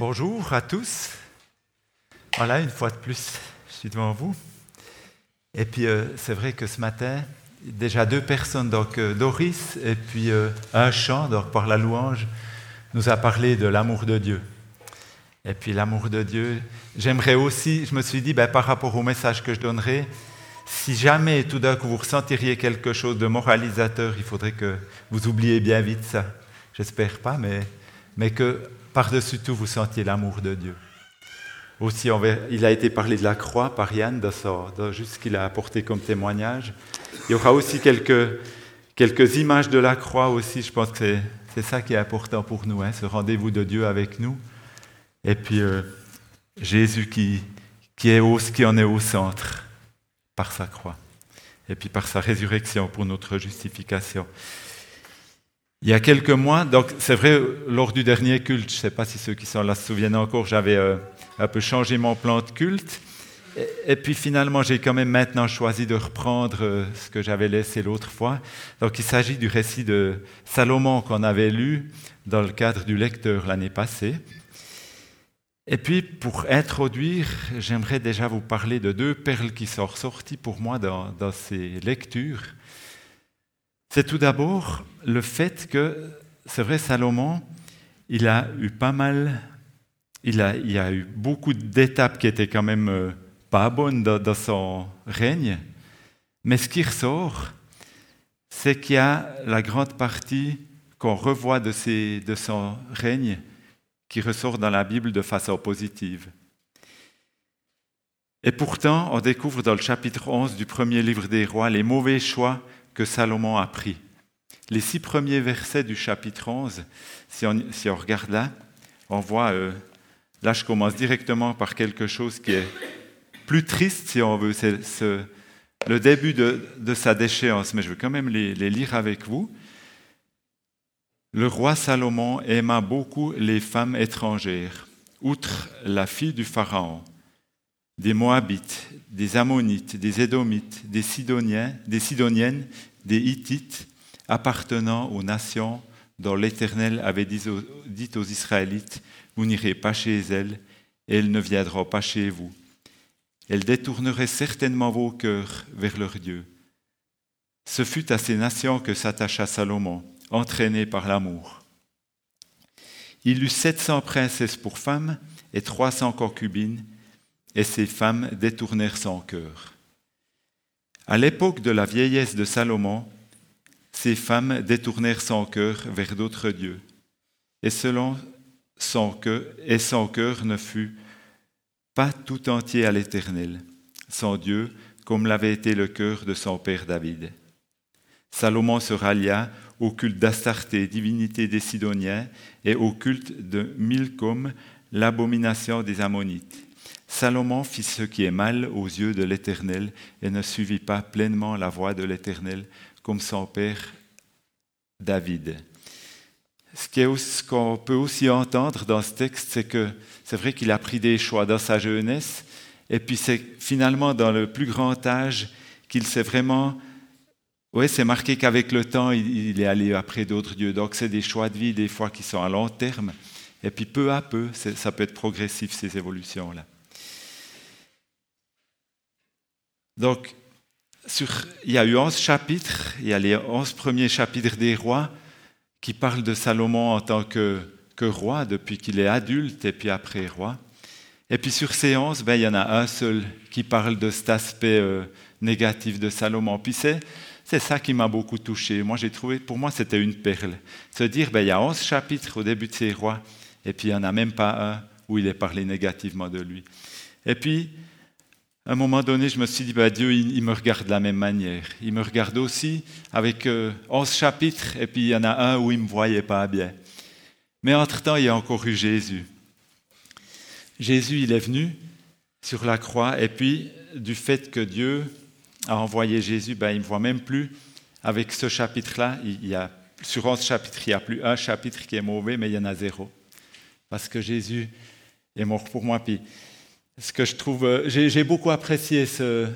Bonjour à tous. Voilà, une fois de plus, je suis devant vous. Et puis, euh, c'est vrai que ce matin, déjà deux personnes, donc euh, Doris et puis euh, un chant, donc par la louange, nous a parlé de l'amour de Dieu. Et puis l'amour de Dieu, j'aimerais aussi, je me suis dit, ben, par rapport au message que je donnerai, si jamais tout d'un coup vous ressentiriez quelque chose de moralisateur, il faudrait que vous oubliez bien vite ça. J'espère pas, mais, mais que par-dessus tout, vous sentiez l'amour de Dieu. Aussi, il a été parlé de la croix par Yann, de juste ce qu'il a apporté comme témoignage. Il y aura aussi quelques, quelques images de la croix aussi. Je pense que c'est ça qui est important pour nous, hein, ce rendez-vous de Dieu avec nous. Et puis euh, Jésus qui, qui, est au, qui en est au centre par sa croix. Et puis par sa résurrection pour notre justification. Il y a quelques mois, donc c'est vrai, lors du dernier culte, je ne sais pas si ceux qui sont là se souviennent encore, j'avais euh, un peu changé mon plan de culte. Et, puis finalement, j'ai quand même maintenant choisi de reprendre euh, ce que j'avais laissé l'autre fois. Donc il s'agit du récit de Salomon qu'on avait lu dans le cadre du lecteur l'année passée. Et puis pour introduire, j'aimerais déjà vous parler de deux perles qui sont ressorties pour moi dans, dans ces lectures c'est tout d'abord le fait que, c'est vrai, Salomon, il a eu pas mal, il, a, il y a eu beaucoup d'étapes qui étaient quand même euh, pas bonnes dans, son règne, mais ce qui ressort, c'est qu'il y a la grande partie qu'on revoit de, de son règne qui ressort dans la Bible de façon positive. Et pourtant, on découvre dans le chapitre 11 du premier livre des rois les mauvais choix que Salomon a pris. Les six premiers versets du chapitre 11, si on, regarde là, on voit, euh, là je commence directement par quelque chose qui est plus triste si on veut, c'est le début de, sa déchéance, mais je veux quand même les, les lire avec vous. Le roi Salomon aima beaucoup les femmes étrangères, outre la fille du Pharaon, des Moabites, des Ammonites, des Édomites, des Sidoniens, des Sidoniennes, des Hittites, appartenant aux nations dont l'Éternel avait dit aux, Israélites, vous n'irez pas chez elles, et elles ne viendront pas chez vous. Elles détourneraient certainement vos cœurs vers leur Dieu. Ce fut à ces nations que s'attacha Salomon, entraîné par l'amour. Il eut sept cents princesses pour femmes et trois cents concubines, et ces femmes détournèrent son cœur. À l'époque de la vieillesse de Salomon, ces femmes détournèrent son cœur vers d'autres dieux, et selon son cœur, et son cœur ne fut pas tout entier à l'Éternel, son Dieu, comme l'avait été le cœur de son père David. Salomon se rallia au culte d'Astarté, divinité des Sidoniens, et au culte de Milcom, l'abomination des Ammonites. Salomon fit ce qui est mal aux yeux de l'Éternel et ne suivit pas pleinement la voie de l'Éternel comme son père David. Ce qu'on peut aussi entendre dans ce texte, c'est que c'est vrai qu'il a pris des choix dans sa jeunesse, et puis c'est finalement dans le plus grand âge qu'il s'est vraiment... Oui, c'est marqué qu'avec le temps, il, est allé après d'autres dieux. Donc c'est des choix de vie, des fois, qui sont à long terme. Et puis peu à peu, ça peut être progressif, ces évolutions-là. Donc, il y a eu onze chapitres, il y a les onze premiers chapitres des rois qui parlent de Salomon en tant que, roi depuis qu'il est adulte et puis après roi. Et puis sur ces onze, ben, il y en a un seul qui parle de cet aspect euh, négatif de Salomon. Puis c'est, ça qui m'a beaucoup touché. Moi, j'ai trouvé, pour moi, c'était une perle. Se dire, ben, il y a onze chapitres au début de ces rois, et puis il n'y en a même pas un où il est parlé négativement de lui. Et puis, à un moment donné, je me suis dit, bah, Dieu, il, me regarde de la même manière. Il me regarde aussi avec euh, onze chapitres, et puis il y en a un où il ne me voyait pas bien. Mais entre-temps, il y a encore eu Jésus. Jésus, il est venu sur la croix, et puis du fait que Dieu a envoyé Jésus, ben, il ne me voit même plus. Avec ce chapitre-là, il y a, sur onze chapitres, il n'y a plus un chapitre qui est mauvais, mais il y en a zéro. Parce que Jésus est mort pour moi. Puis ce que je trouve, euh, j'ai beaucoup apprécié ce,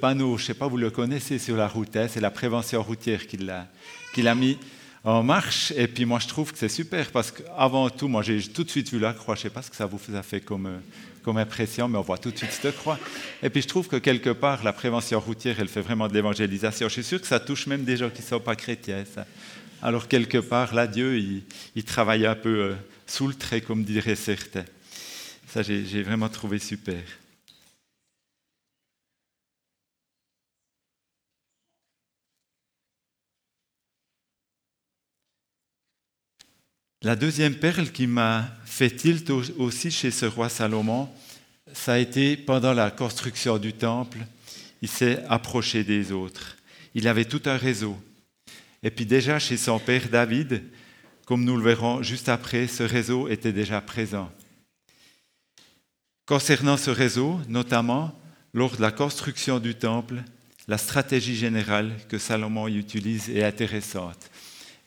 panneau, je ne sais pas, vous le connaissez sur la route, hein, c'est la prévention routière qu'il a, mis en marche. Et puis moi, je trouve que c'est super parce qu'avant tout, moi, j'ai tout de suite vu la croix. Je ne sais pas ce que ça vous a fait comme, euh, comme impression, mais on voit tout de suite cette croix. Et puis je trouve que quelque part, la prévention routière, elle fait vraiment de l'évangélisation. Je suis sûr que ça touche même des gens qui ne sont pas chrétiens. Alors quelque part, là, Dieu, il, travaille un peu euh, sous le trait, comme diraient certains. Ça, j'ai vraiment trouvé super. La deuxième perle qui m'a fait tilt aussi chez ce roi Salomon, ça a été pendant la construction du temple, il s'est approché des autres. Il avait tout un réseau. Et puis déjà chez son père David, comme nous le verrons juste après, ce réseau était déjà présent. Concernant ce réseau, notamment lors de la construction du temple, la stratégie générale que Salomon utilise est intéressante.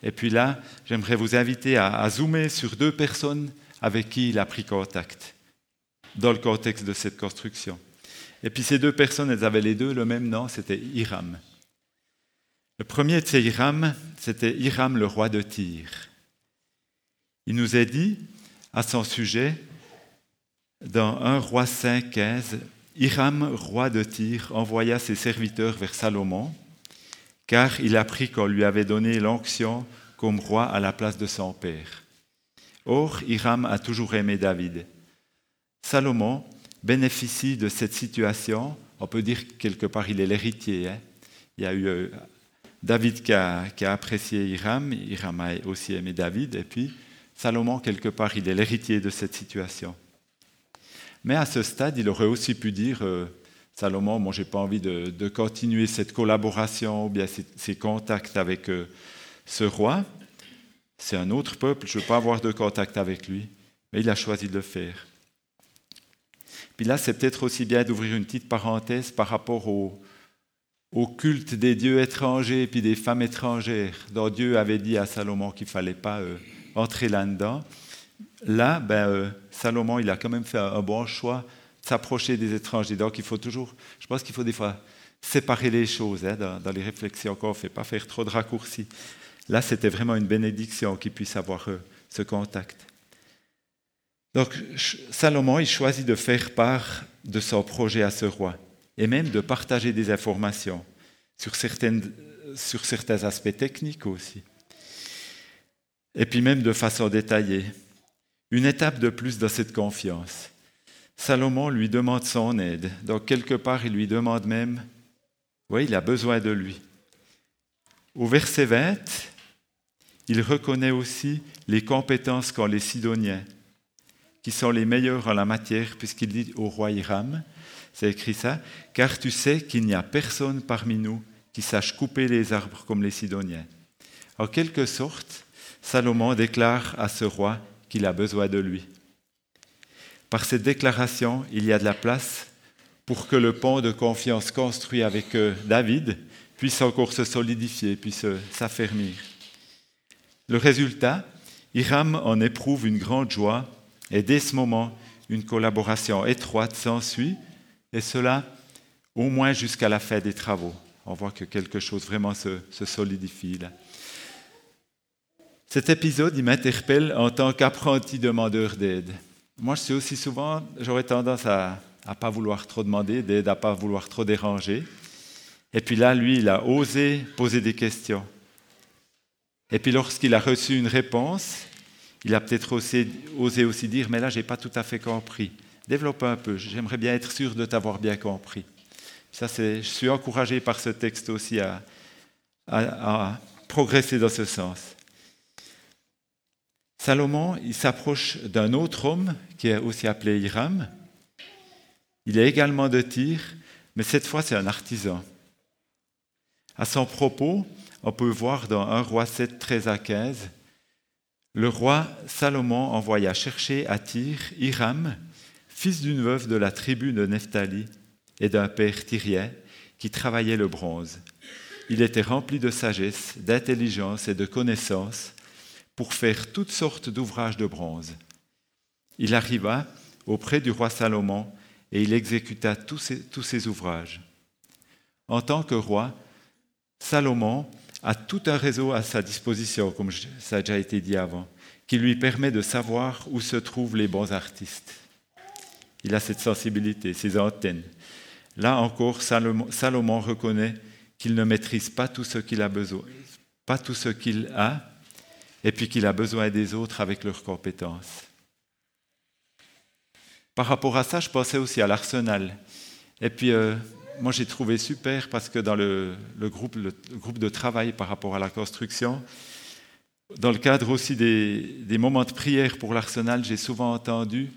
Et puis là, j'aimerais vous inviter à, zoomer sur deux personnes avec qui il a pris contact dans le contexte de cette construction. Et puis ces deux personnes, elles avaient les deux le même nom, c'était Hiram. Le premier de ces Hiram, c'était Hiram le roi de Tyr. Il nous est dit à son sujet, dans 1 roi 5, 15, Hiram, roi de Tyr, envoya ses serviteurs vers Salomon car il apprit qu'on lui avait donné l'onction comme roi à la place de son père. Or, Hiram a toujours aimé David. Salomon bénéficie de cette situation. On peut dire quelque part il est l'héritier. Hein. Il y a eu euh, David qui a, qui a, apprécié Hiram, Hiram a aussi aimé David, et puis Salomon, quelque part, il est l'héritier de cette situation. Mais à ce stade, il aurait aussi pu dire, euh, Salomon, moi, je n'ai pas envie de, continuer cette collaboration ou bien ces, contacts avec euh, ce roi. C'est un autre peuple, je ne veux pas avoir de contact avec lui. Mais il a choisi de le faire. Puis là, c'est peut-être aussi bien d'ouvrir une petite parenthèse par rapport au, culte des dieux étrangers et puis des femmes étrangères, dont Dieu avait dit à Salomon qu'il ne fallait pas euh, entrer là-dedans. Là, ben, euh, Salomon, il a quand même fait un bon choix s'approcher des étrangers. Donc, il faut toujours, je pense qu'il faut des fois séparer les choses hein, dans, les réflexions qu'on fait, pas faire trop de raccourcis. Là, c'était vraiment une bénédiction qu'il puisse avoir euh, ce contact. Donc, Salomon, il choisit de faire part de son projet à ce roi et même de partager des informations sur, certaines, sur certains aspects techniques aussi. Et puis même de façon détaillée. Une étape de plus dans cette confiance. Salomon lui demande son aide. Donc quelque part, il lui demande même, oui, il a besoin de lui. Au verset 20, il reconnaît aussi les compétences qu'ont les Sidoniens, qui sont les meilleurs en la matière, puisqu'il dit au roi Hiram, c'est écrit ça, car tu sais qu'il n'y a personne parmi nous qui sache couper les arbres comme les Sidoniens. En quelque sorte, Salomon déclare à ce roi qu'il a besoin de lui. Par cette déclaration, il y a de la place pour que le pont de confiance construit avec euh, David puisse encore se solidifier, puisse s'affermir. Le résultat, Hiram en éprouve une grande joie et dès ce moment, une collaboration étroite s'ensuit, et cela au moins jusqu'à la fin des travaux. On voit que quelque chose vraiment se, se solidifie là. Cet épisode, il m'interpelle en tant qu'apprenti demandeur d'aide. Moi, je suis aussi souvent, j'aurais tendance à ne pas vouloir trop demander, d'aide, à ne pas vouloir trop déranger. Et puis là, lui, il a osé poser des questions. Et puis lorsqu'il a reçu une réponse, il a peut-être osé, aussi dire, mais là, je n'ai pas tout à fait compris. Développe un peu, j'aimerais bien être sûr de t'avoir bien compris. Ça, je suis encouragé par ce texte aussi à progresser dans ce sens. Salomon, il s'approche d'un autre homme qui est aussi appelé Hiram. Il est également de Tyr, mais cette fois c'est un artisan. À son propos, on peut voir dans 1 roi 7, 13 à 15, le roi Salomon envoya chercher à Tyr Hiram, fils d'une veuve de la tribu de Nephtali et d'un père tyrien qui travaillait le bronze. Il était rempli de sagesse, d'intelligence et de connaissance pour faire toutes sortes d'ouvrages de bronze. Il arriva auprès du roi Salomon et il exécuta tous ses, tous ouvrages. En tant que roi, Salomon a tout un réseau à sa disposition, comme ça a déjà été dit avant, qui lui permet de savoir où se trouvent les bons artistes. Il a cette sensibilité, ces antennes. Là encore, Salomon, reconnaît qu'il ne maîtrise pas tout ce qu'il a besoin, pas tout ce qu'il a, et puis qu'il a besoin des autres avec leurs compétences. Par rapport à ça, je pensais aussi à l'arsenal. Et puis, euh, moi, j'ai trouvé super parce que dans le, groupe, de travail par rapport à la construction, dans le cadre aussi des, moments de prière pour l'arsenal, j'ai souvent entendu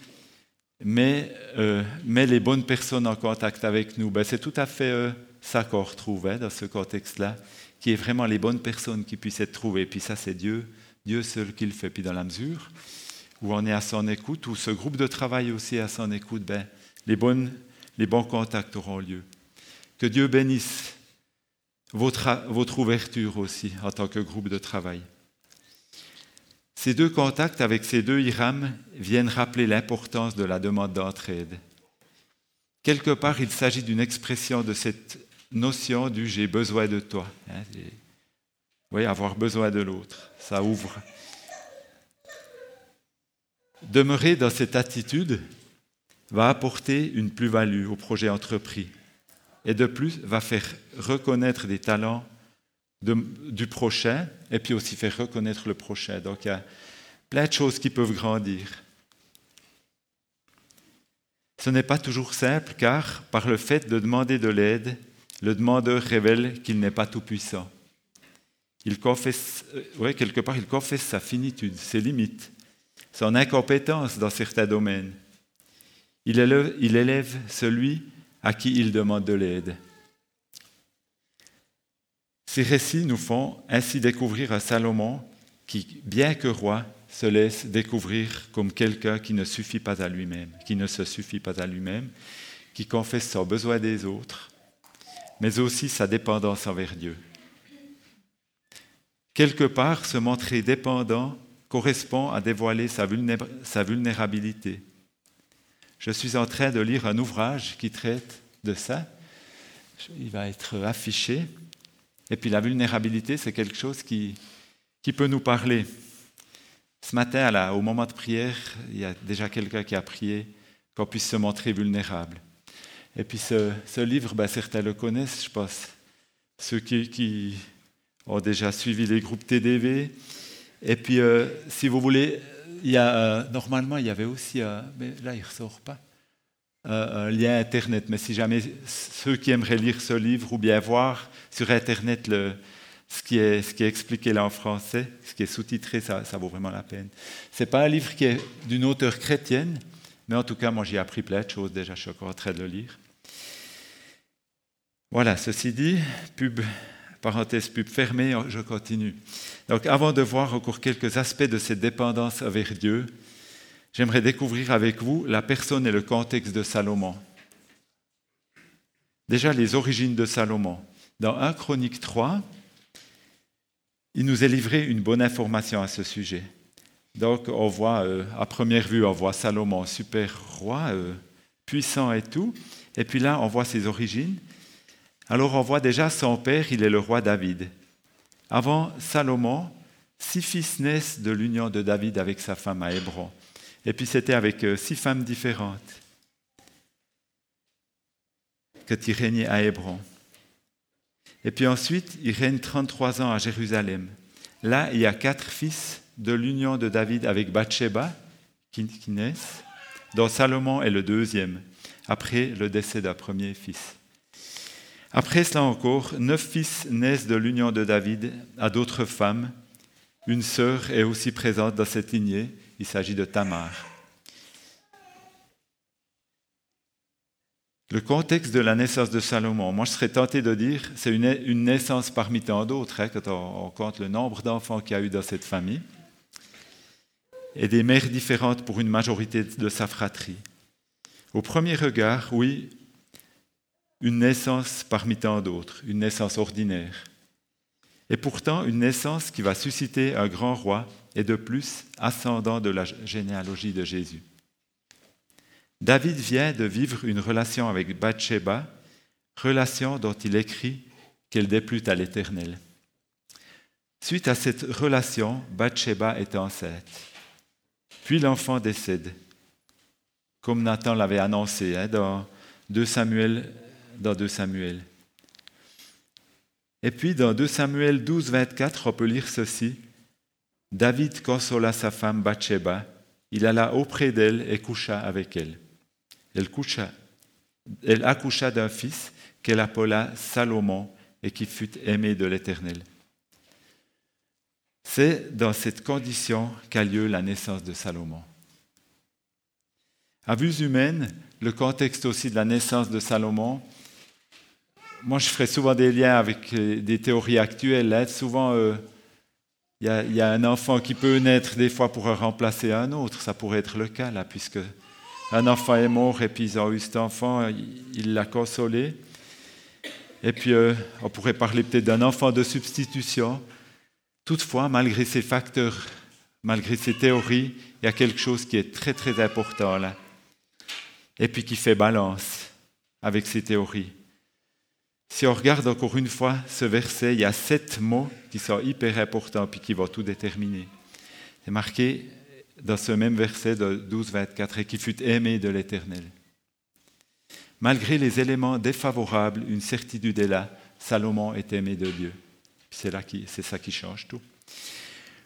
mais, euh, les bonnes personnes en contact avec nous. Ben, c'est tout à fait euh, ça qu'on retrouve dans ce contexte-là, qui est vraiment les bonnes personnes qui puissent être trouvées. Puis ça, c'est Dieu, Dieu seul qui le fait. Puis dans la mesure où on est à son écoute, où ce groupe de travail aussi est à son écoute, ben, les, bonnes, les bons contacts auront lieu. Que Dieu bénisse votre, votre ouverture aussi en tant que groupe de travail. Ces deux contacts avec ces deux Hiram viennent rappeler l'importance de la demande d'entraide. Quelque part, il s'agit d'une expression de cette notion du j'ai besoin de toi. Hein, voyez, avoir besoin de l'autre, ça ouvre. Demeurer dans cette attitude va apporter une plus-value au projet entrepris et de plus va faire reconnaître des talents du prochain et puis aussi faire reconnaître le prochain. Donc il y a plein de choses qui peuvent grandir. Ce n'est pas toujours simple car par le fait de demander de l'aide, le demandeur révèle qu'il n'est pas tout-puissant. Il confesse, euh, quelque part, il confesse sa finitude, ses limites, son incompétence dans certains domaines. Il élève, il élève celui à qui il demande de l'aide. Ces récits nous font ainsi découvrir un Salomon qui, bien que roi, se laisse découvrir comme quelqu'un qui ne suffit pas à lui-même, qui ne se suffit pas à lui-même, qui confesse son besoin des autres, mais aussi sa dépendance envers Dieu. Quelque part, se montrer dépendant correspond à dévoiler sa vulnérabilité, je suis en train de lire un ouvrage qui traite de ça. Il va être affiché. Et puis la vulnérabilité, c'est quelque chose qui, peut nous parler. Ce matin, au moment de prière, il y a déjà quelqu'un qui a prié qu'on puisse se montrer vulnérable. Et puis ce, livre, ben, certains le connaissent, je pense. Ceux qui, ont déjà suivi les groupes TDV. Et puis, euh, si vous voulez y a, euh, normalement, il y avait aussi, euh, mais là, il ne ressort pas, un lien Internet. Mais si jamais ceux qui aimeraient lire ce livre ou bien voir sur Internet le, ce, qui est, ce qui est expliqué là en français, ce qui est sous-titré, ça, ça, vaut vraiment la peine. Ce n'est pas un livre qui est d'une auteure chrétienne, mais en tout cas, moi, j'ai appris plein de choses déjà, je suis encore en train de le lire. Voilà, ceci dit, pub parenthèse pub fermée, je continue. Donc avant de voir encore quelques aspects de cette dépendance envers Dieu, j'aimerais découvrir avec vous la personne et le contexte de Salomon. Déjà les origines de Salomon. Dans 1 Chronique 3, il nous est livré une bonne information à ce sujet. Donc on voit, euh, à première vue, on voit Salomon, super roi, euh, puissant et tout. Et puis là, on voit ses origines. Alors on voit déjà son père, il est le roi David. Avant Salomon, six fils naissent de l'union de David avec sa femme à Hébron. Et puis c'était avec euh, six femmes différentes que tu régnais à Hébron. Et puis ensuite, il règne 33 ans à Jérusalem. Là, il y a quatre fils de l'union de David avec Bathsheba qui, qui naissent, dont Salomon est le deuxième, après le décès d'un premier fils. Après cela encore, neuf fils naissent de l'union de David à d'autres femmes. Une sœur est aussi présente dans cette lignée. Il s'agit de Tamar. Le contexte de la naissance de Salomon, moi je serais tenté de dire, c'est une, naissance parmi tant d'autres, hein, quand on, compte le nombre d'enfants qu'il y a eu dans cette famille, et des mères différentes pour une majorité de sa fratrie. Au premier regard, oui, une naissance parmi tant d'autres, une naissance ordinaire. Et pourtant une naissance qui va susciter un grand roi et de plus ascendant de la généalogie de Jésus. David vient de vivre une relation avec Bathsheba, relation dont il écrit qu'elle déplut à l'Éternel. Suite à cette relation, Bathsheba est enceinte. Puis l'enfant décède, comme Nathan l'avait annoncé hein, dans 2 Samuel. Dans 2 Samuel. Et puis dans 2 Samuel 12, 24, on peut lire ceci. David consola sa femme Bathsheba. Il alla auprès d'elle et coucha avec elle. Elle, coucha, elle accoucha d'un fils qu'elle appela Salomon et qui fut aimé de l'Éternel. C'est dans cette condition qu'a lieu la naissance de Salomon. À vue humaine, le contexte aussi de la naissance de Salomon, moi je ferai souvent des liens avec des théories actuelles. Hein. Souvent, euh, il y, a un enfant qui peut naître des fois pour remplacer un autre. Ça pourrait être le cas là, puisque un enfant est mort et puis ils ont eu cet enfant, il l'a consolé. Et puis euh, on pourrait parler peut-être d'un enfant de substitution. Toutefois, malgré ces facteurs, malgré ces théories, il y a quelque chose qui est très très important là. Et puis qui fait balance avec ces théories. Si on regarde encore une fois ce verset, il y a sept mots qui sont hyper importants puis qui vont tout déterminer. C'est marqué dans ce même verset de 12-24, et qui fut aimé de l'Éternel. Malgré les éléments défavorables, une certitude est là, Salomon est aimé de Dieu. C'est, là qui, c'est ça qui change tout.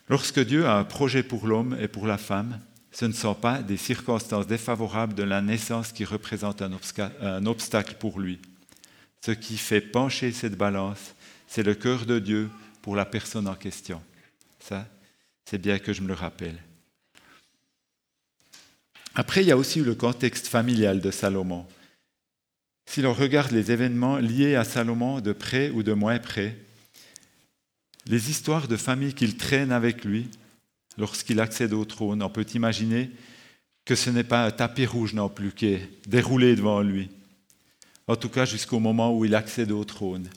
Lorsque Dieu a un projet pour l'homme et pour la femme, ce ne sont pas des circonstances défavorables de la naissance qui représentent un obstacle pour lui. Ce qui fait pencher cette balance, c'est le cœur de Dieu pour la personne en question. Ça, c'est bien que je me le rappelle. Après, il y a aussi le contexte familial de Salomon. Si l'on regarde les événements liés à Salomon de près ou de moins près, les histoires de famille qu'il traîne avec lui lorsqu'il accède au trône, on peut imaginer que ce n'est pas un tapis rouge non plus qui est déroulé devant lui en tout cas jusqu'au moment où il accède au trône.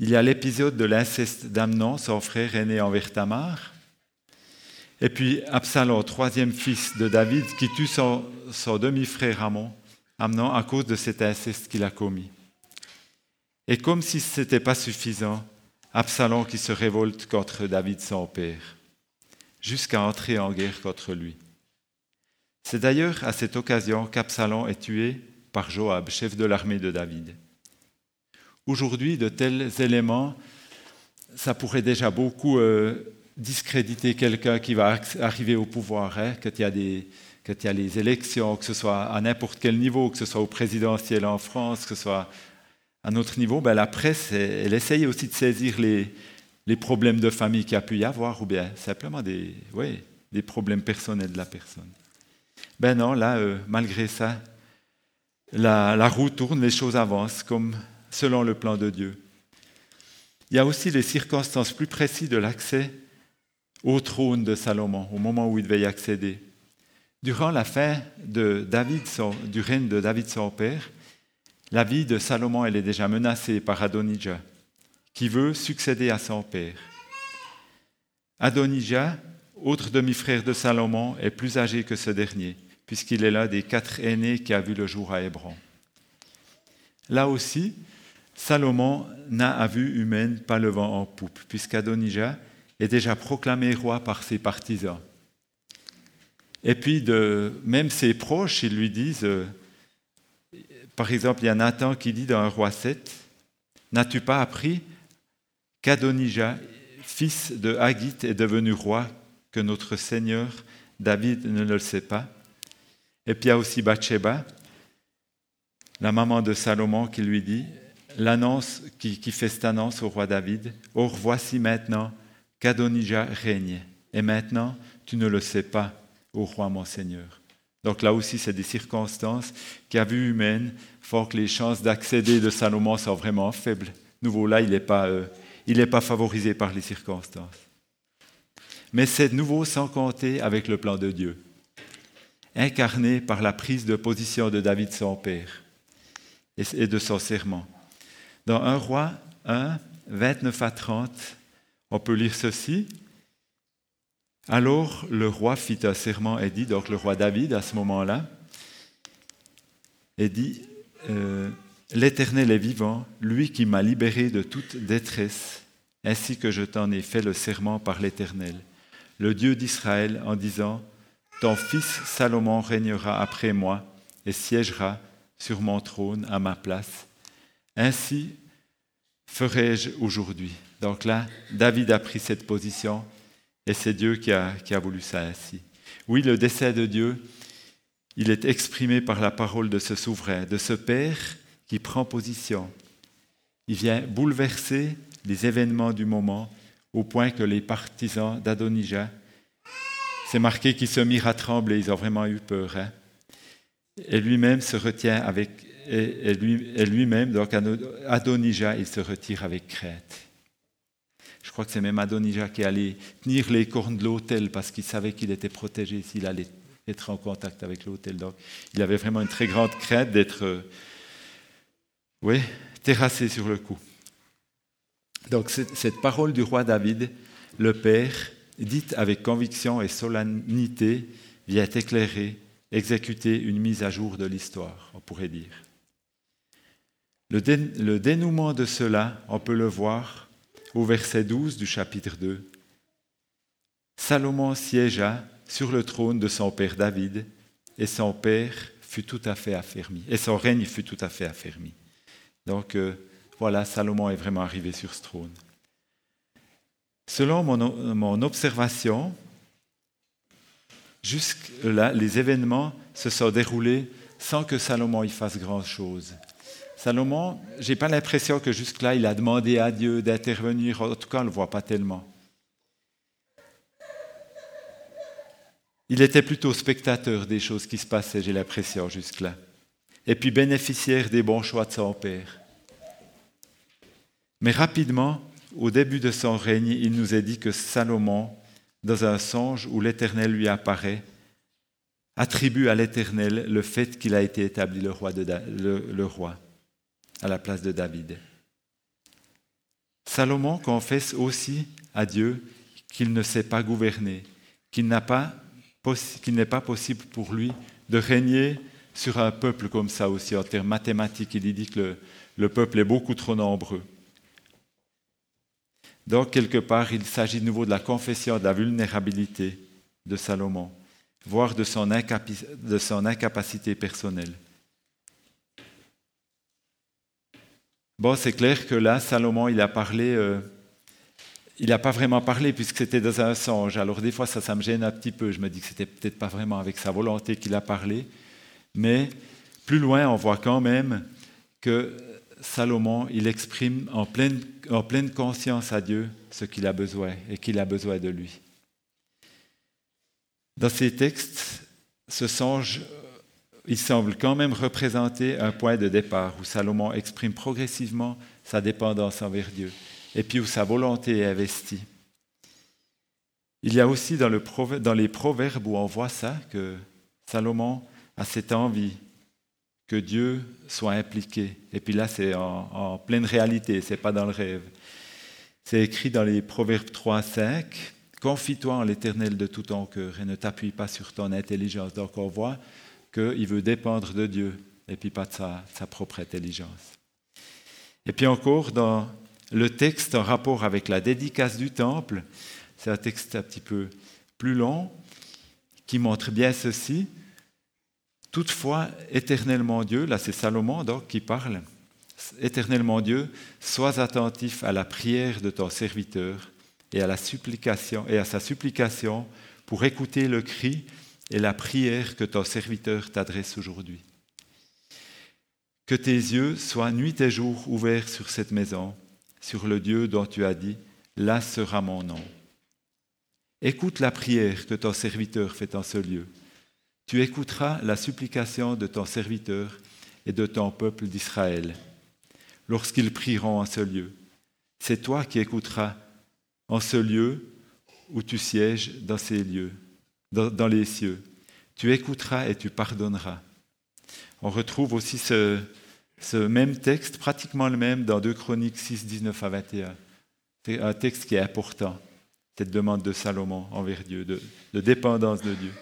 Il y a l'épisode de l'inceste d'Amnon, son frère aîné envers Tamar, et puis Absalom, troisième fils de David, qui tue son, demi-frère Amnon, Amnon à cause de cet inceste qu'il a commis. Et comme si ce n'était pas suffisant, Absalom qui se révolte contre David son père, jusqu'à entrer en guerre contre lui. C'est d'ailleurs à cette occasion qu'Absalom est tué par Joab, chef de l'armée de David. Aujourd'hui, de tels éléments, ça pourrait déjà beaucoup euh, discréditer quelqu'un qui va arriver au pouvoir, hein, quand, il y a des, les élections, que ce soit à n'importe quel niveau, que ce soit au présidentiel en France, que ce soit à notre niveau, ben la presse, elle essaye aussi de saisir les, les problèmes de famille qu'il y a pu y avoir, ou bien simplement des, ouais, des problèmes personnels de la personne. Ben non, là, euh, malgré ça, la, roue tourne, les choses avancent comme selon le plan de Dieu. Il y a aussi les circonstances plus précises de l'accès au trône de Salomon, au moment où il devait y accéder. Durant la fin du règne de David son père, la vie de Salomon elle est déjà menacée par Adonijah, qui veut succéder à son père. Adonijah, autre demi-frère de Salomon, est plus âgé que ce dernier puisqu'il est l'un des quatre aînés qui a vu le jour à Hébron. Là aussi, Salomon n'a à vue humaine pas le vent en poupe, puisqu'Adonijah est déjà proclamé roi par ses partisans. Et puis, de, même ses proches, ils lui disent, euh, par exemple, il y a Nathan qui dit dans un roi 7, N'as-tu pas appris qu'Adonijah, fils de Haggit, est devenu roi, que notre Seigneur David ne le sait pas? Et puis il y a aussi Bathsheba, la maman de Salomon, qui lui dit, l'annonce, qui, fait cette annonce au roi David, Or voici maintenant qu'Adonijah règne, et maintenant tu ne le sais pas, ô roi mon Seigneur. Donc là aussi, c'est des circonstances qui, à vue humaine, font que les chances d'accéder de Salomon sont vraiment faibles. Nouveau, là, il n'est pas, euh, pas favorisé par les circonstances. Mais c'est nouveau sans compter avec le plan de Dieu incarné par la prise de position de David son père et de son serment. Dans 1 roi 1, 29 à 30, on peut lire ceci. Alors le roi fit un serment et dit, donc le roi David à ce moment-là, et dit, euh, L'Éternel est vivant, lui qui m'a libéré de toute détresse ainsi que je t'en ai fait le serment par l'Éternel, le Dieu d'Israël, en disant, Ton fils Salomon régnera après moi et siégera sur mon trône à ma place. Ainsi ferai-je aujourd'hui. Donc là, David a pris cette position et c'est Dieu qui a, voulu ça ainsi. Oui, le décès de Dieu, il est exprimé par la parole de ce souverain, de ce Père qui prend position. Il vient bouleverser les événements du moment au point que les partisans d'Adonijah, c'est marqué qu'ils se mirent à trembler, ils ont vraiment eu peur. Hein. Et lui-même se retient avec, et, lui-même, donc Adonijah, il se retire avec crainte. Je crois que c'est même Adonijah qui allait tenir les cornes de l'autel parce qu'il savait qu'il était protégé s'il allait être en contact avec l'autel. Donc, il avait vraiment une très grande crainte d'être, euh, oui, terrassé sur le coup. Donc, cette parole du roi David, le Père, dite avec conviction et solennité, vient éclairer, exécuter une mise à jour de l'histoire, on pourrait dire. Le, le dénouement de cela, on peut le voir au verset 12 du chapitre 2. Salomon siégea sur le trône de son père David, et son père fut tout à fait affermi, et son règne fut tout à fait affermi. Donc euh, voilà, Salomon est vraiment arrivé sur ce trône. Selon mon, observation, jusque-là, les événements se sont déroulés sans que Salomon y fasse grand-chose. Salomon, je n'ai pas l'impression que jusque-là, il a demandé à Dieu d'intervenir, en tout cas, on ne le voit pas tellement. Il était plutôt spectateur des choses qui se passaient, j'ai l'impression, jusque-là. Et puis bénéficiaire des bons choix de son père. Mais rapidement, au début de son règne, il nous est dit que Salomon, dans un songe où l'Éternel lui apparaît, attribue à l'Éternel le fait qu'il a été établi le roi, à la place de David. Salomon confesse aussi à Dieu qu'il ne sait pas gouverner, qu'il n'a pas qu'il n'est pas possible pour lui de régner sur un peuple comme ça aussi. En termes mathématiques, il dit que le, peuple est beaucoup trop nombreux. Donc, quelque part, il s'agit de nouveau de la confession de la vulnérabilité de Salomon, voire de son, incapacité personnelle. Bon, c'est clair que là, Salomon, il a parlé euh, il n'a pas vraiment parlé puisque c'était dans un songe. Alors des fois, ça, ça me gêne un petit peu. Je me dis que c'était peut-être pas vraiment avec sa volonté qu'il a parlé. Mais plus loin, on voit quand même que Salomon, il exprime en pleine, en pleine conscience à Dieu ce qu'il a besoin et qu'il a besoin de lui. Dans ces textes, ce songe, il semble quand même représenter un point de départ où Salomon exprime progressivement sa dépendance envers Dieu et puis où sa volonté est investie. Il y a aussi dans, les proverbes où on voit ça, que Salomon a cette envie que Dieu soit impliqué. Et puis là, c'est en, pleine réalité, c'est pas dans le rêve. C'est écrit dans les Proverbes 3, 5. Confie-toi en l'Éternel de tout ton cœur et ne t'appuie pas sur ton intelligence. Donc on voit qu'il veut dépendre de Dieu et puis pas de sa, sa propre intelligence. Et puis encore dans le texte en rapport avec la dédicace du temple. C'est un texte un petit peu plus long qui montre bien ceci. Toutefois, éternellement Dieu, là c'est Salomon donc qui parle, éternellement Dieu, sois attentif à la prière de ton serviteur et à, et à sa supplication pour écouter le cri et la prière que ton serviteur t'adresse aujourd'hui. Que tes yeux soient nuit et jour ouverts sur cette maison sur le Dieu dont tu as dit, là sera mon nom. Écoute la prière que ton serviteur fait en ce lieu. Tu écouteras la supplication de ton serviteur et de ton peuple d'Israël lorsqu'ils prieront en ce lieu. C'est toi qui écouteras en ce lieu où tu sièges dans ces lieux, dans, les cieux. Tu écouteras et tu pardonneras. On retrouve aussi ce, même texte, pratiquement le même, dans 2 Chroniques 6, 19 à 21. C'est un texte qui est important, cette demande de Salomon envers Dieu, de dépendance de Dieu.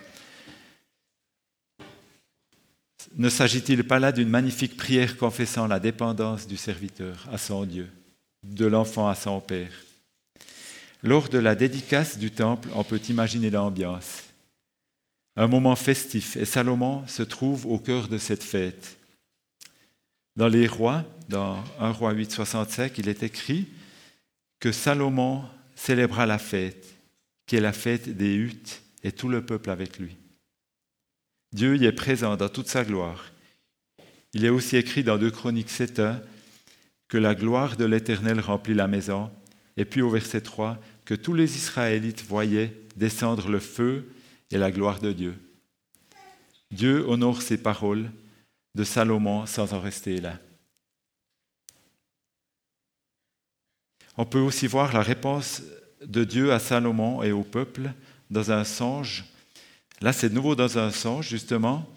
Ne s'agit-il pas là d'une magnifique prière confessant la dépendance du serviteur à son Dieu, de l'enfant à son Père? Lors de la dédicace du temple, on peut imaginer l'ambiance. Un moment festif, et Salomon se trouve au cœur de cette fête. Dans les rois, dans 1 roi 8, 65, il est écrit que Salomon célébra la fête, qui est la fête des huttes, et tout le peuple avec lui. Dieu y est présent dans toute sa gloire. Il est aussi écrit dans 2 Chroniques 7.1 que la gloire de l'Éternel remplit la maison, et puis au verset 3, que tous les Israélites voyaient descendre le feu et la gloire de Dieu. Dieu honore ses paroles de Salomon sans en rester là. On peut aussi voir la réponse de Dieu à Salomon et au peuple dans un songe. Là, c'est nouveau dans un songe, justement,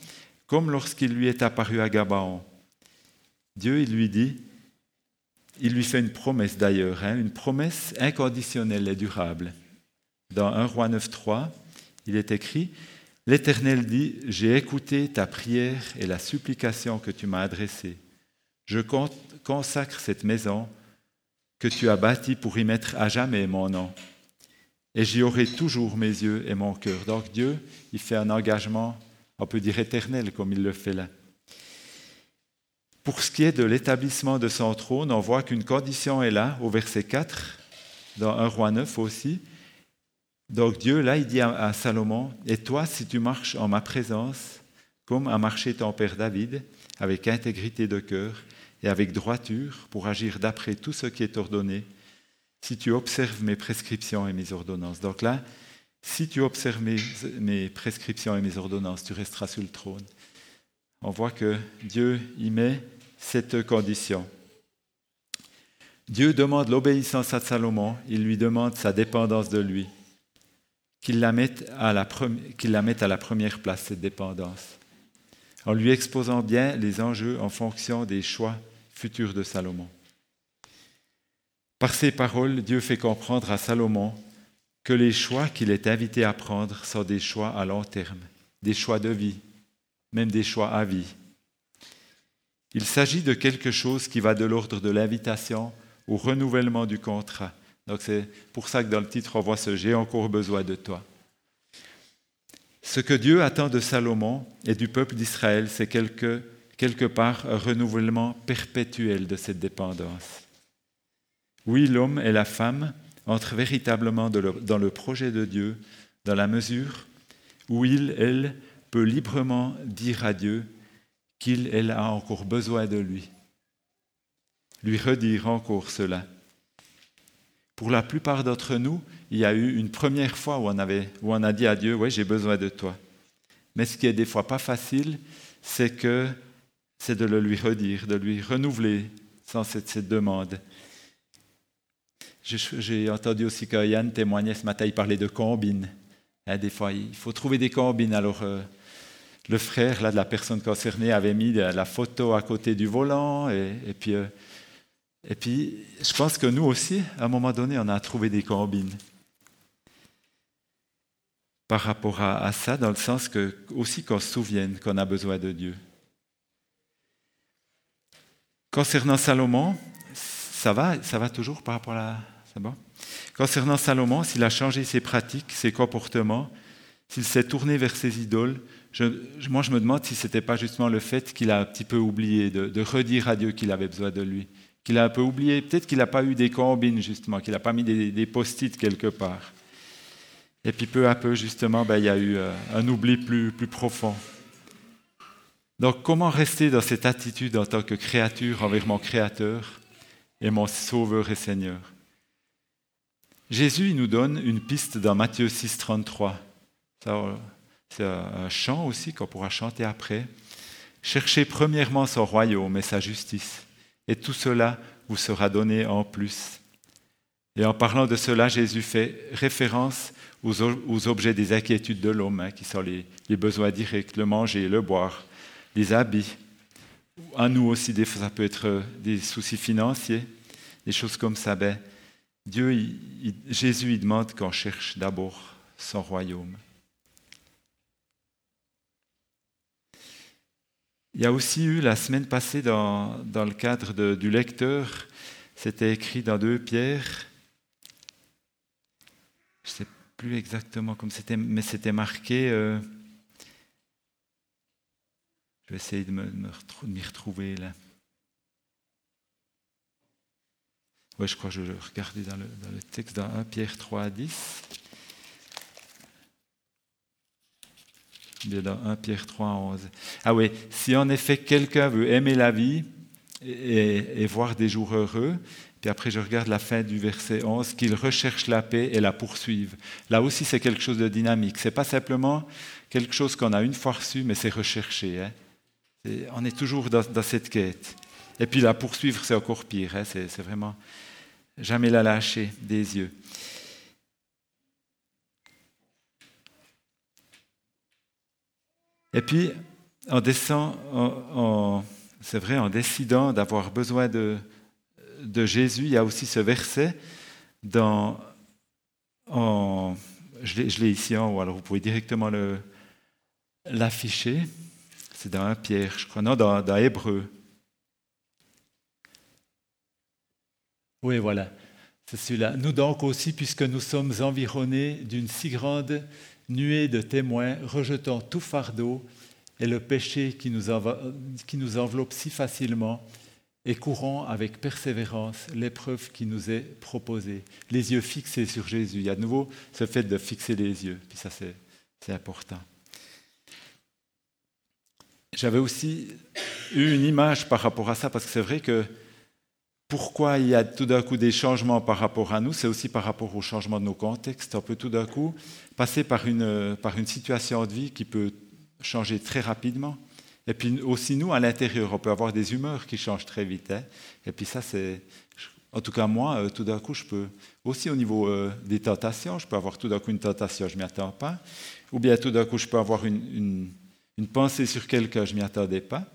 comme lorsqu'il lui est apparu à Gabaon. Dieu, il lui dit, il lui fait une promesse d'ailleurs, hein, une promesse inconditionnelle et durable. Dans 1 Roi 9.3, il est écrit, L'Éternel dit, j'ai écouté ta prière et la supplication que tu m'as adressée. Je consacre cette maison que tu as bâtie pour y mettre à jamais mon nom. Et j'y aurai toujours mes yeux et mon cœur. Donc Dieu, il fait un engagement, on peut dire éternel, comme il le fait là. Pour ce qui est de l'établissement de son trône, on voit qu'une condition est là, au verset 4, dans 1 roi 9 aussi, donc Dieu, là, il dit à, Salomon, et toi, si tu marches en ma présence, comme a marché ton père David, avec intégrité de cœur et avec droiture, pour agir d'après tout ce qui est ordonné, si tu observes mes prescriptions et mes ordonnances. Donc là, si tu observes mes, prescriptions et mes ordonnances, tu resteras sur le trône. On voit que Dieu y met cette condition. Dieu demande l'obéissance à Salomon, il lui demande sa dépendance de lui qu'il la, mette la à la première place, cette dépendance, en lui exposant bien les enjeux en fonction des choix futurs de Salomon. Par ces paroles, Dieu fait comprendre à Salomon que les choix qu'il est invité à prendre sont des choix à long terme, des choix de vie, même des choix à vie. Il s'agit de quelque chose qui va de l'ordre de l'invitation au renouvellement du contrat, donc c'est pour ça que dans le titre, on voit ce J'ai encore besoin de toi. Ce que Dieu attend de Salomon et du peuple d'Israël, c'est quelque, quelque part un renouvellement perpétuel de cette dépendance. Oui, l'homme et la femme entrent véritablement dans le projet de Dieu dans la mesure où il, elle, peut librement dire à Dieu qu'il, elle a encore besoin de lui. Lui redire encore cela. Pour la plupart d'entre nous, il y a eu une première fois où on, avait, où on a dit à Dieu, oui, j'ai besoin de toi. Mais ce qui est des fois pas facile, c'est que c'est de le lui redire, de lui renouveler sans cette, cette demande. J'ai entendu aussi que Yann témoignait ce matin, il parlait de combines. Hein, des fois, il faut trouver des combines. Alors, euh, le frère là, de la personne concernée avait mis la photo à côté du volant, et, puis euh, et puis, je pense que nous aussi, à un moment donné, on a trouvé des combines par rapport à, ça, dans le sens que aussi qu'on se souvienne qu'on a besoin de Dieu. Concernant Salomon, ça va, ça va toujours par rapport à Concernant Salomon, s'il a changé ses pratiques, ses comportements, s'il s'est tourné vers ses idoles, moi je me demande si ce n'était pas justement le fait qu'il a un petit peu oublié de redire à Dieu qu'il avait besoin de lui qu'il a un peu oublié. Peut-être qu'il n'a pas eu des combines, justement, qu'il n'a pas mis des, post-it quelque part. Et puis peu à peu, justement, ben, il y a eu euh, un oubli plus, plus profond. Donc comment rester dans cette attitude en tant que créature envers mon Créateur et mon Sauveur et Seigneur? Jésus il nous donne une piste dans Matthieu 6, 33. C'est un chant aussi qu'on pourra chanter après. Cherchez premièrement son royaume et sa justice et tout cela vous sera donné en plus. Et en parlant de cela, Jésus fait référence aux, objets des inquiétudes de l'homme, hein, qui sont les, besoins directs, le manger, le boire, les habits. À nous aussi, des fois, ça peut être des soucis financiers, des choses comme ça. Ben, Dieu, Jésus, il demande qu'on cherche d'abord son royaume. Il y a aussi eu la semaine passée dans, le cadre du lecteur, c'était écrit dans deux pierres, Je ne sais plus exactement comme c'était, mais c'était marqué. Euh, je vais essayer de m'y retrouver là. Oui, je crois que je regardais dans le, dans le texte, dans 1 Pierre 3 à 10. Bien dans 1 Pierre 3 à 11. Ah oui, si en effet quelqu'un veut aimer la vie et, et, voir des jours heureux, puis après je regarde la fin du verset 11, qu'il recherche la paix et la poursuive. Là aussi c'est quelque chose de dynamique. C'est pas simplement quelque chose qu'on a une fois reçu, mais c'est recherché. Hein. on est toujours dans, dans, cette quête. Et puis la poursuivre, c'est encore pire. Hein. C'est vraiment jamais la lâcher des yeux. Et puis, en descend, c'est vrai, en décidant d'avoir besoin de, Jésus, il y a aussi ce verset dans, je l'ai ici en haut, alors vous pouvez directement l'afficher. C'est dans un Pierre, je crois, non, dans Hébreu. Oui, voilà, c'est celui-là. Nous donc aussi, puisque nous sommes environnés d'une si grande nuée de témoins, rejetant tout fardeau et le péché qui nous, qui nous enveloppe si facilement, et courant avec persévérance l'épreuve qui nous est proposée. Les yeux fixés sur Jésus. Il y a de nouveau ce fait de fixer les yeux, puis ça c'est important. J'avais aussi eu une image par rapport à ça, parce que c'est vrai que pourquoi il y a tout d'un coup des changements par rapport à nous, c'est aussi par rapport au changement de nos contextes. On peut tout d'un coup passer par une, par une situation de vie qui peut changer très rapidement. Et puis aussi nous, à l'intérieur, on peut avoir des humeurs qui changent très vite. Hein. Et puis ça, c'est... En tout cas, moi, euh, tout d'un coup, je peux... Aussi au niveau euh, des tentations, je peux avoir tout d'un coup une tentation, je ne m'y attends pas. Ou bien tout d'un coup, je peux avoir une, une, pensée sur quelqu'un, je ne m'y attendais pas.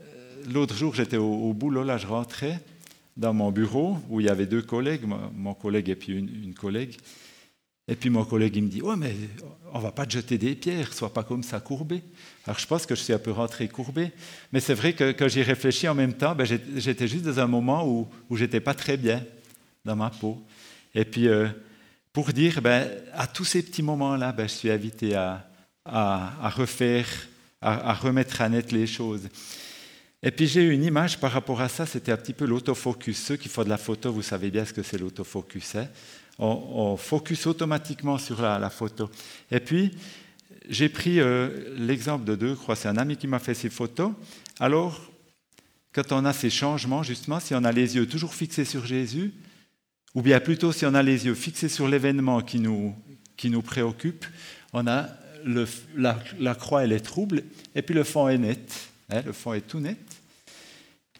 Euh, l'autre jour, j'étais au, au boulot, là, je rentrais dans mon bureau où il y avait deux collègues, mon collègue et puis une, collègue. Et puis mon collègue il me dit Ouais, mais on va pas te jeter des pierres, sois pas comme ça courbé. Alors je pense que je suis un peu rentré courbé. Mais c'est vrai que quand j'y réfléchis en même temps, ben, j'étais juste dans un moment où, où j'étais pas très bien dans ma peau. Et puis euh, pour dire, ben, à tous ces petits moments-là, ben, je suis invité à, refaire, à remettre à net les choses. Et puis j'ai eu une image par rapport à ça, c'était un petit peu l'autofocus. Ceux qui font de la photo, vous savez bien ce que c'est l'autofocus. Hein on, focus automatiquement sur la, photo. Et puis j'ai pris euh, l'exemple de deux, je crois, c'est un ami qui m'a fait ces photos. Alors, quand on a ces changements, justement, si on a les yeux toujours fixés sur Jésus, ou bien plutôt si on a les yeux fixés sur l'événement qui nous, qui nous préoccupe, on a la croix, elle est trouble, et puis le fond est net. Hein, le fond est tout net.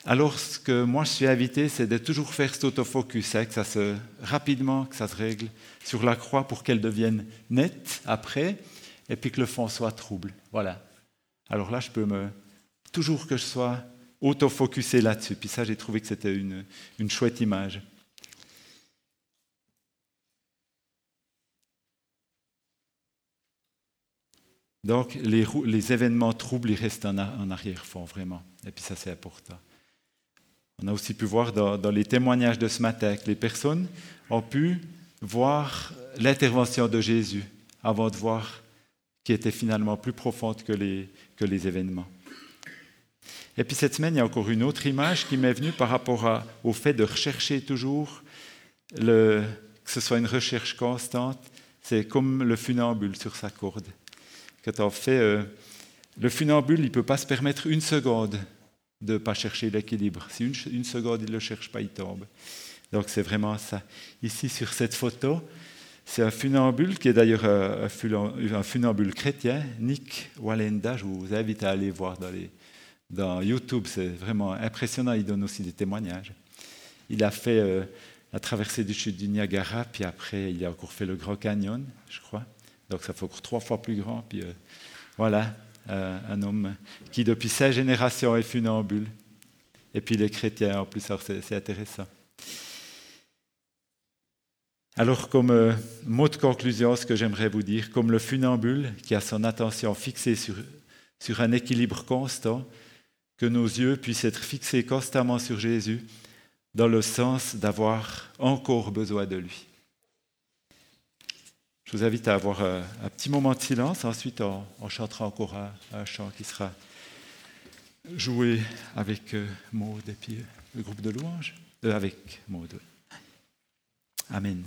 Alors, ce que moi je suis invité, c'est de toujours faire cet autofocus, hein, que ça se rapidement, que ça se règle sur la croix pour qu'elle devienne nette après, et puis que le fond soit trouble. Voilà. Alors là, je peux me toujours que je sois autofocusé là-dessus. Puis ça, j'ai trouvé que c'était une, une chouette image. Donc, les, événements troubles, ils restent en, en arrière-fond, vraiment. Et puis ça, c'est important. On a aussi pu voir dans, les témoignages de ce matin que les personnes ont pu voir l'intervention de Jésus avant de voir qui était finalement plus profonde que les, événements. Et puis cette semaine, il y a encore une autre image qui m'est venue par rapport au fait de rechercher toujours, que ce soit une recherche constante. C'est comme le funambule sur sa corde quand on fait euh, le funambule, il ne peut pas se permettre une seconde de ne pas chercher l'équilibre. Si une, seconde, il ne le cherche pas, il tombe. Donc c'est vraiment ça. Ici, sur cette photo, c'est un funambule qui est d'ailleurs un, funambule chrétien, Nick Walenda. Je vous invite à aller voir dans, les, dans YouTube, c'est vraiment impressionnant. Il donne aussi des témoignages. Il a fait euh, la traversée du chute du Niagara, puis après, il a encore fait le Grand Canyon, je crois. Donc ça fait encore trois fois plus grand. Puis euh, voilà, euh, un homme qui depuis sa génération est funambule. Et puis les chrétiens en plus, c'est intéressant. Alors comme euh, mot de conclusion, ce que j'aimerais vous dire, comme le funambule qui a son attention fixée sur, sur un équilibre constant, que nos yeux puissent être fixés constamment sur Jésus dans le sens d'avoir encore besoin de lui. Je vous invite à avoir un, petit moment de silence. Ensuite, on, chantera encore un, chant qui sera joué avec euh, Maud et puis le groupe de louanges, euh, avec Maud. Amen.